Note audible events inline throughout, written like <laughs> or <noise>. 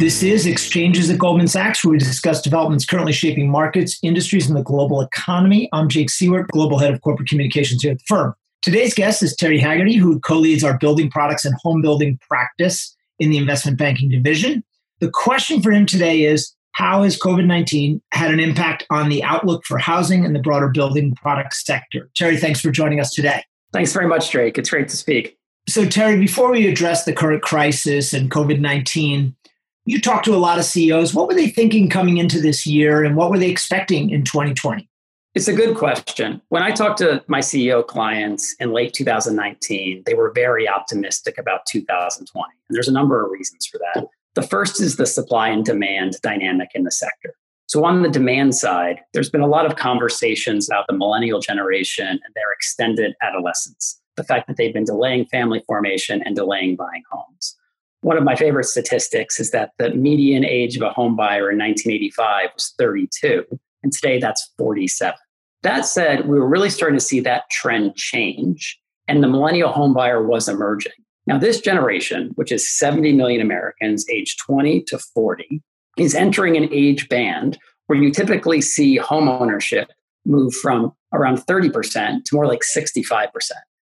This is Exchanges at Goldman Sachs, where we discuss developments currently shaping markets, industries, and the global economy. I'm Jake Siewert, Global Head of Corporate Communications here at the firm. Today's guest is Terry Haggerty, who co leads our building products and home building practice in the investment banking division. The question for him today is How has COVID 19 had an impact on the outlook for housing and the broader building products sector? Terry, thanks for joining us today. Thanks very much, Jake. It's great to speak. So, Terry, before we address the current crisis and COVID 19, you talked to a lot of CEOs. What were they thinking coming into this year and what were they expecting in 2020? It's a good question. When I talked to my CEO clients in late 2019, they were very optimistic about 2020. And there's a number of reasons for that. The first is the supply and demand dynamic in the sector. So, on the demand side, there's been a lot of conversations about the millennial generation and their extended adolescence, the fact that they've been delaying family formation and delaying buying homes. One of my favorite statistics is that the median age of a home buyer in 1985 was 32, and today that's 47. That said, we were really starting to see that trend change, and the millennial home buyer was emerging. Now, this generation, which is 70 million Americans aged 20 to 40, is entering an age band where you typically see home ownership move from around 30% to more like 65%.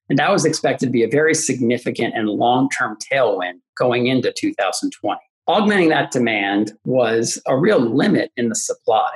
And that was expected to be a very significant and long term tailwind going into 2020. Augmenting that demand was a real limit in the supply.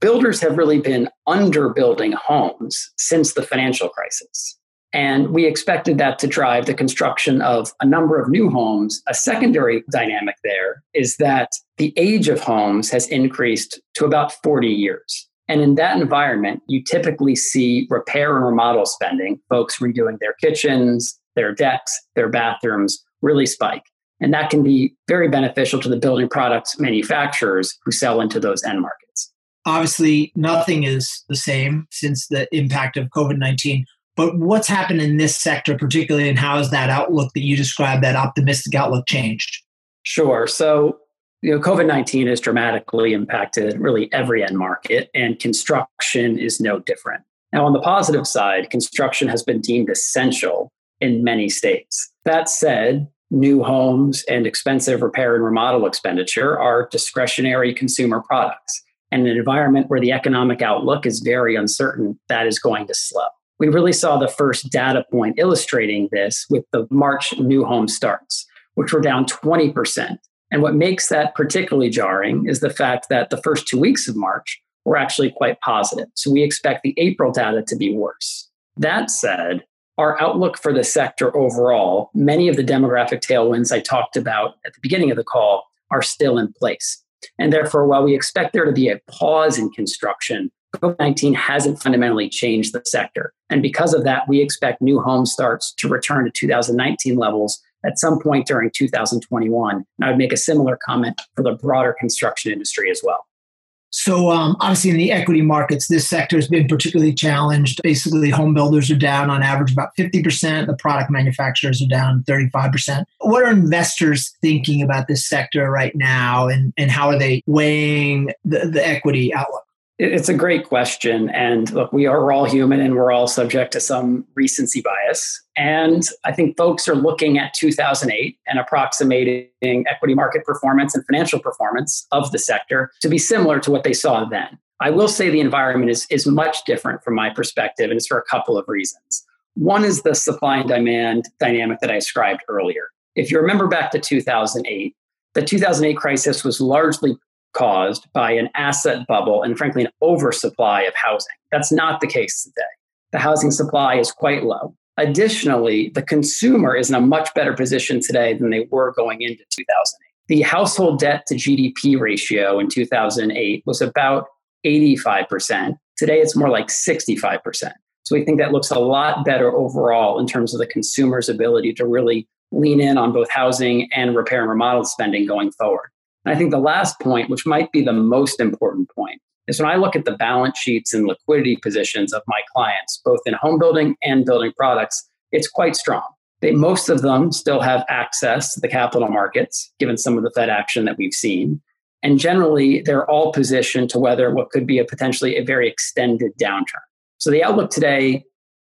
Builders have really been underbuilding homes since the financial crisis. And we expected that to drive the construction of a number of new homes. A secondary dynamic there is that the age of homes has increased to about 40 years. And in that environment, you typically see repair and remodel spending, folks redoing their kitchens, their decks, their bathrooms really spike. And that can be very beneficial to the building products manufacturers who sell into those end markets. Obviously, nothing is the same since the impact of COVID 19. But what's happened in this sector, particularly, and how has that outlook that you described, that optimistic outlook, changed? Sure. So, you know, COVID 19 has dramatically impacted really every end market, and construction is no different. Now, on the positive side, construction has been deemed essential in many states. That said, new homes and expensive repair and remodel expenditure are discretionary consumer products. And in an environment where the economic outlook is very uncertain, that is going to slow. We really saw the first data point illustrating this with the March new home starts, which were down 20% and what makes that particularly jarring is the fact that the first two weeks of March were actually quite positive. So we expect the April data to be worse. That said, our outlook for the sector overall, many of the demographic tailwinds I talked about at the beginning of the call are still in place. And therefore, while we expect there to be a pause in construction, COVID 19 hasn't fundamentally changed the sector. And because of that, we expect new home starts to return to 2019 levels at some point during 2021. And I would make a similar comment for the broader construction industry as well. So, um, obviously, in the equity markets, this sector has been particularly challenged. Basically, home builders are down on average about 50%. The product manufacturers are down 35%. What are investors thinking about this sector right now, and, and how are they weighing the, the equity outlook? It's a great question. And look, we are all human and we're all subject to some recency bias. And I think folks are looking at 2008 and approximating equity market performance and financial performance of the sector to be similar to what they saw then. I will say the environment is, is much different from my perspective, and it's for a couple of reasons. One is the supply and demand dynamic that I described earlier. If you remember back to 2008, the 2008 crisis was largely caused by an asset bubble and, frankly, an oversupply of housing. That's not the case today. The housing supply is quite low. Additionally, the consumer is in a much better position today than they were going into 2008. The household debt to GDP ratio in 2008 was about 85%. Today, it's more like 65%. So we think that looks a lot better overall in terms of the consumer's ability to really lean in on both housing and repair and remodel spending going forward. And I think the last point, which might be the most important point, is when I look at the balance sheets and liquidity positions of my clients, both in home building and building products, it's quite strong. They, most of them still have access to the capital markets, given some of the Fed action that we've seen. And generally, they're all positioned to weather what could be a potentially a very extended downturn. So the outlook today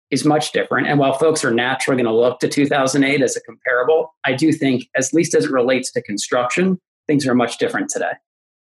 is much different. And while folks are naturally going to look to 2008 as a comparable, I do think, at least as it relates to construction, things are much different today.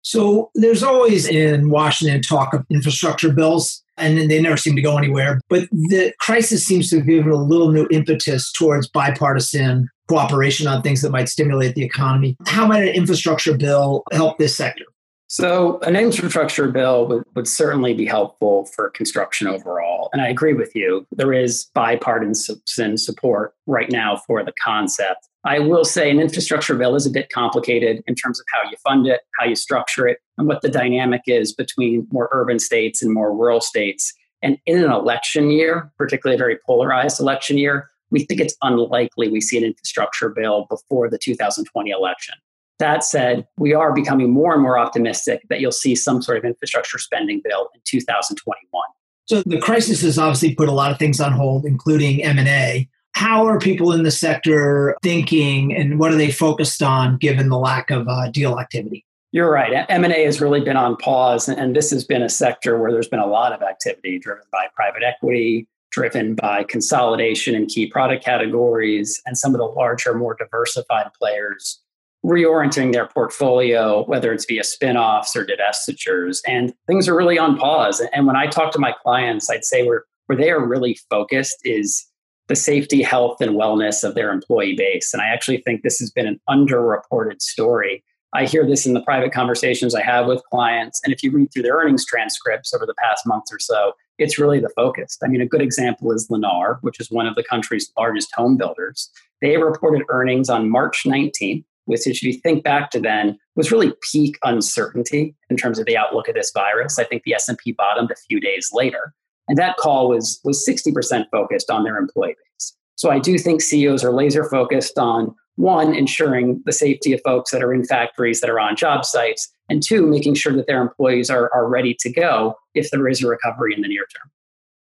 So there's always in Washington talk of infrastructure bills, and they never seem to go anywhere. But the crisis seems to have given a little new impetus towards bipartisan cooperation on things that might stimulate the economy. How might an infrastructure bill help this sector? So, an infrastructure bill would, would certainly be helpful for construction overall. And I agree with you. There is bipartisan support right now for the concept. I will say an infrastructure bill is a bit complicated in terms of how you fund it, how you structure it, and what the dynamic is between more urban states and more rural states. And in an election year, particularly a very polarized election year, we think it's unlikely we see an infrastructure bill before the 2020 election. That said, we are becoming more and more optimistic that you'll see some sort of infrastructure spending bill in 2021. So the crisis has obviously put a lot of things on hold, including M&A. How are people in the sector thinking and what are they focused on given the lack of uh, deal activity? You're right. M&A has really been on pause and this has been a sector where there's been a lot of activity driven by private equity, driven by consolidation in key product categories and some of the larger, more diversified players reorienting their portfolio, whether it's via spin-offs or divestitures. And things are really on pause. And when I talk to my clients, I'd say where, where they are really focused is the safety, health, and wellness of their employee base. And I actually think this has been an underreported story. I hear this in the private conversations I have with clients. And if you read through their earnings transcripts over the past month or so, it's really the focus. I mean, a good example is Lennar, which is one of the country's largest home builders. They reported earnings on March 19th, which, if you think back to then, was really peak uncertainty in terms of the outlook of this virus. I think the S&P bottomed a few days later. And that call was, was 60% focused on their employee base. So I do think CEOs are laser focused on one, ensuring the safety of folks that are in factories that are on job sites, and two, making sure that their employees are, are ready to go if there is a recovery in the near term.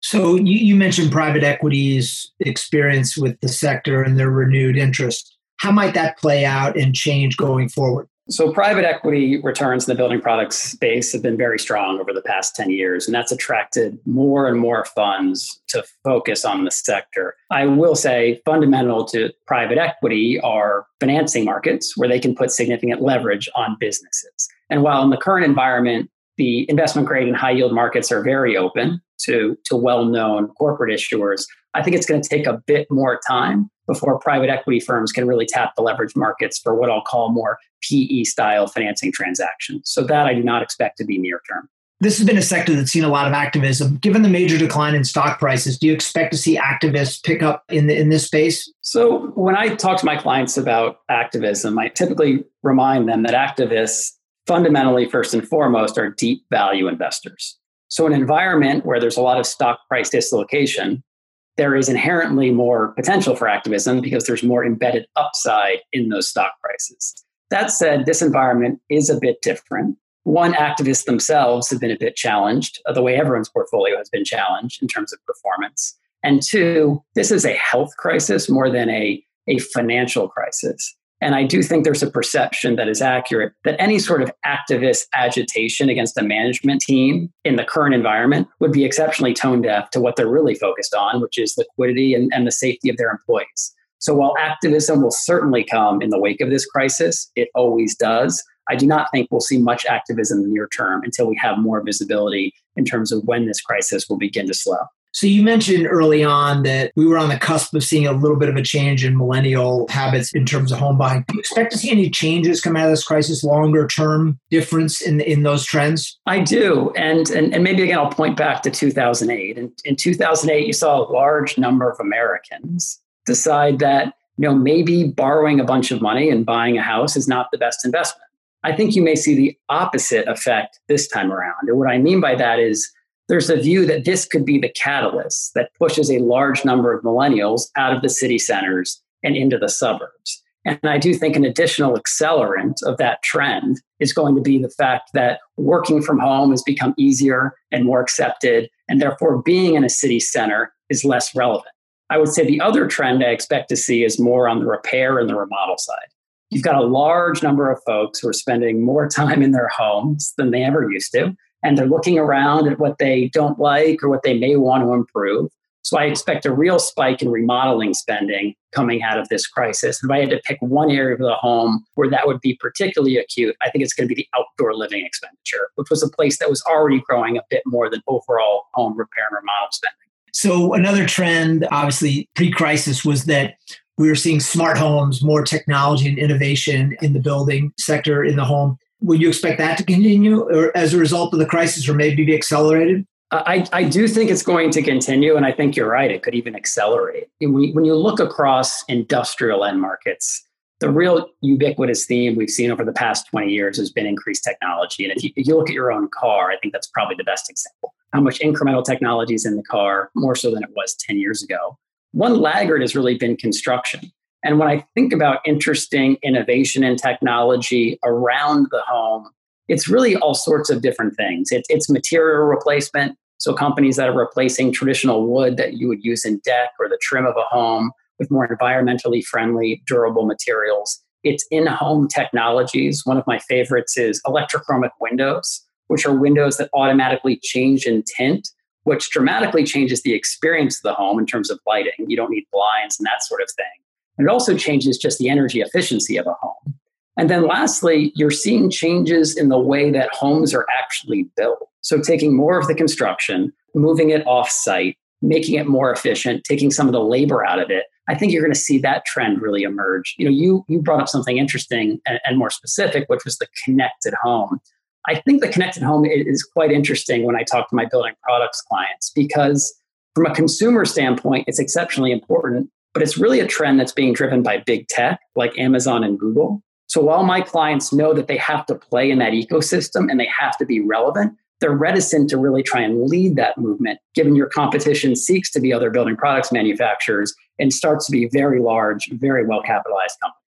So you, you mentioned private equity's experience with the sector and their renewed interest. How might that play out and change going forward? So, private equity returns in the building products space have been very strong over the past 10 years, and that's attracted more and more funds to focus on the sector. I will say, fundamental to private equity are financing markets where they can put significant leverage on businesses. And while in the current environment, the investment grade and high yield markets are very open to, to well known corporate issuers, I think it's going to take a bit more time before private equity firms can really tap the leverage markets for what I'll call more PE style financing transactions. So that I do not expect to be near term. This has been a sector that's seen a lot of activism. Given the major decline in stock prices, do you expect to see activists pick up in the, in this space? So when I talk to my clients about activism, I typically remind them that activists fundamentally first and foremost are deep value investors. So an environment where there's a lot of stock price dislocation, there is inherently more potential for activism because there's more embedded upside in those stock prices. That said, this environment is a bit different. One, activists themselves have been a bit challenged, uh, the way everyone's portfolio has been challenged in terms of performance. And two, this is a health crisis more than a, a financial crisis. And I do think there's a perception that is accurate that any sort of activist agitation against a management team in the current environment would be exceptionally tone deaf to what they're really focused on, which is liquidity and, and the safety of their employees. So while activism will certainly come in the wake of this crisis, it always does. I do not think we'll see much activism in the near term until we have more visibility in terms of when this crisis will begin to slow. So you mentioned early on that we were on the cusp of seeing a little bit of a change in millennial habits in terms of home buying. Do you expect to see any changes come out of this crisis, longer term difference in in those trends? I do. And and, and maybe again I'll point back to 2008. And in 2008 you saw a large number of Americans decide that you know maybe borrowing a bunch of money and buying a house is not the best investment. I think you may see the opposite effect this time around. And what I mean by that is there's a view that this could be the catalyst that pushes a large number of millennials out of the city centers and into the suburbs. And I do think an additional accelerant of that trend is going to be the fact that working from home has become easier and more accepted, and therefore being in a city center is less relevant. I would say the other trend I expect to see is more on the repair and the remodel side. You've got a large number of folks who are spending more <laughs> time in their homes than they ever used to and they're looking around at what they don't like or what they may want to improve. So I expect a real spike in remodeling spending coming out of this crisis. If I had to pick one area of the home where that would be particularly acute, I think it's going to be the outdoor living expenditure, which was a place that was already growing a bit more than overall home repair and remodel spending. So another trend, obviously pre-crisis, was that we were seeing smart homes, more technology and innovation in the building sector in the home. Would you expect that to continue or as a result of the crisis or maybe be accelerated? I, I do think it's going to continue, and I think you're right. It could even accelerate. When you look across industrial end markets, the real ubiquitous theme we've seen over the past 20 years has been increased technology. And if you, if you look at your own car, I think that's probably the best example. How much incremental technology is in the car, more so than it was 10 years ago. One laggard has really been construction. And when I think about interesting innovation and technology around the home, it's really all sorts of different things. It, it's material replacement. So companies that are replacing traditional wood that you would use in deck or the trim of a home with more environmentally friendly, durable materials. It's in home technologies. One of my favorites is electrochromic windows, which are windows that automatically change in tint which dramatically changes the experience of the home in terms of lighting. You don't need blinds and that sort of thing. And it also changes just the energy efficiency of a home. And then lastly, you're seeing changes in the way that homes are actually built. So taking more of the construction, moving it off site, making it more efficient, taking some of the labor out of it. I think you're going to see that trend really emerge. You know, you you brought up something interesting and, and more specific, which was the connected home. I think the connected home is quite interesting when I talk to my building products clients because, from a consumer standpoint, it's exceptionally important, but it's really a trend that's being driven by big tech like Amazon and Google. So while my clients know that they have to play in that ecosystem and they have to be relevant, they're reticent to really try and lead that movement, given your competition seeks to be other building products manufacturers and starts to be very large, very well capitalized companies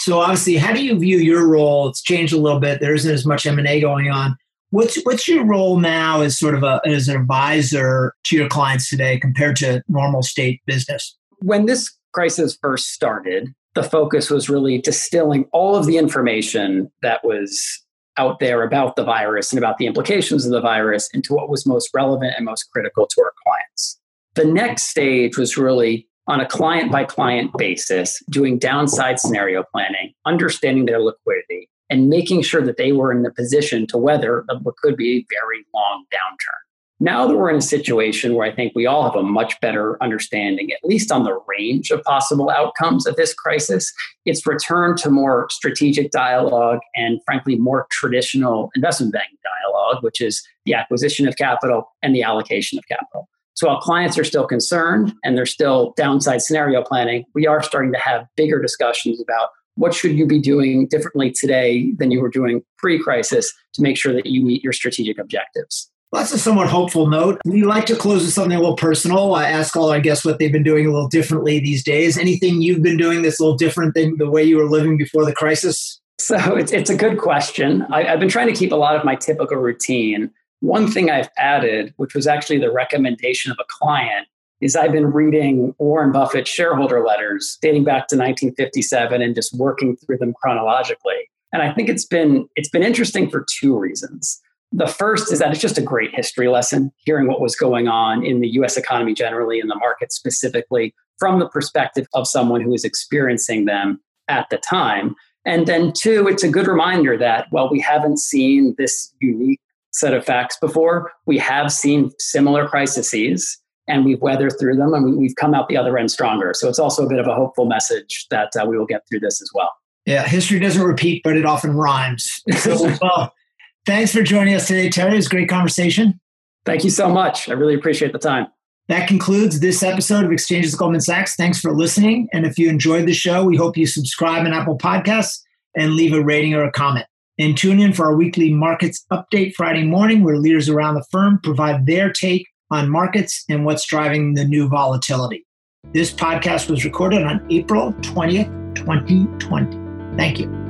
so obviously, how do you view your role? It's changed a little bit. There isn't as much M and A going on. What's what's your role now as sort of a as an advisor to your clients today compared to normal state business? When this crisis first started, the focus was really distilling all of the information that was out there about the virus and about the implications of the virus into what was most relevant and most critical to our clients. The next stage was really on a client by client basis, doing downside scenario planning, understanding their liquidity, and making sure that they were in the position to weather what could be a very long downturn. Now that we're in a situation where I think we all have a much better understanding, at least on the range of possible outcomes of this crisis, it's returned to more strategic dialogue and, frankly, more traditional investment bank dialogue, which is the acquisition of capital and the allocation of capital. So while clients are still concerned and they're still downside scenario planning, we are starting to have bigger discussions about what should you be doing differently today than you were doing pre-crisis to make sure that you meet your strategic objectives. Well, that's a somewhat hopeful note. We like to close with something a little personal. I ask all our guests what they've been doing a little differently these days. Anything you've been doing that's a little different than the way you were living before the crisis? So it's, it's a good question. I, I've been trying to keep a lot of my typical routine. One thing I've added, which was actually the recommendation of a client, is I've been reading Warren Buffett's shareholder letters dating back to 1957 and just working through them chronologically. And I think it's been it's been interesting for two reasons. The first is that it's just a great history lesson, hearing what was going on in the US economy generally and the market specifically from the perspective of someone who was experiencing them at the time. And then, two, it's a good reminder that while we haven't seen this unique set of facts before. We have seen similar crises and we've weathered through them and we, have come out the other end stronger. So it's also a bit of a hopeful message that uh, we will get through this as well. Yeah, history doesn't repeat, but it often rhymes. So, <laughs> well, thanks for joining us today, Terry. It was a great conversation. Thank you so much. I really appreciate the time. That concludes this episode of Exchanges Goldman Sachs. Thanks for listening. And if you enjoyed the show, we hope you subscribe on Apple Podcasts and leave a rating or a comment. And tune in for our weekly markets update Friday morning, where leaders around the firm provide their take on markets and what's driving the new volatility. This podcast was recorded on April 20th, 2020. Thank you.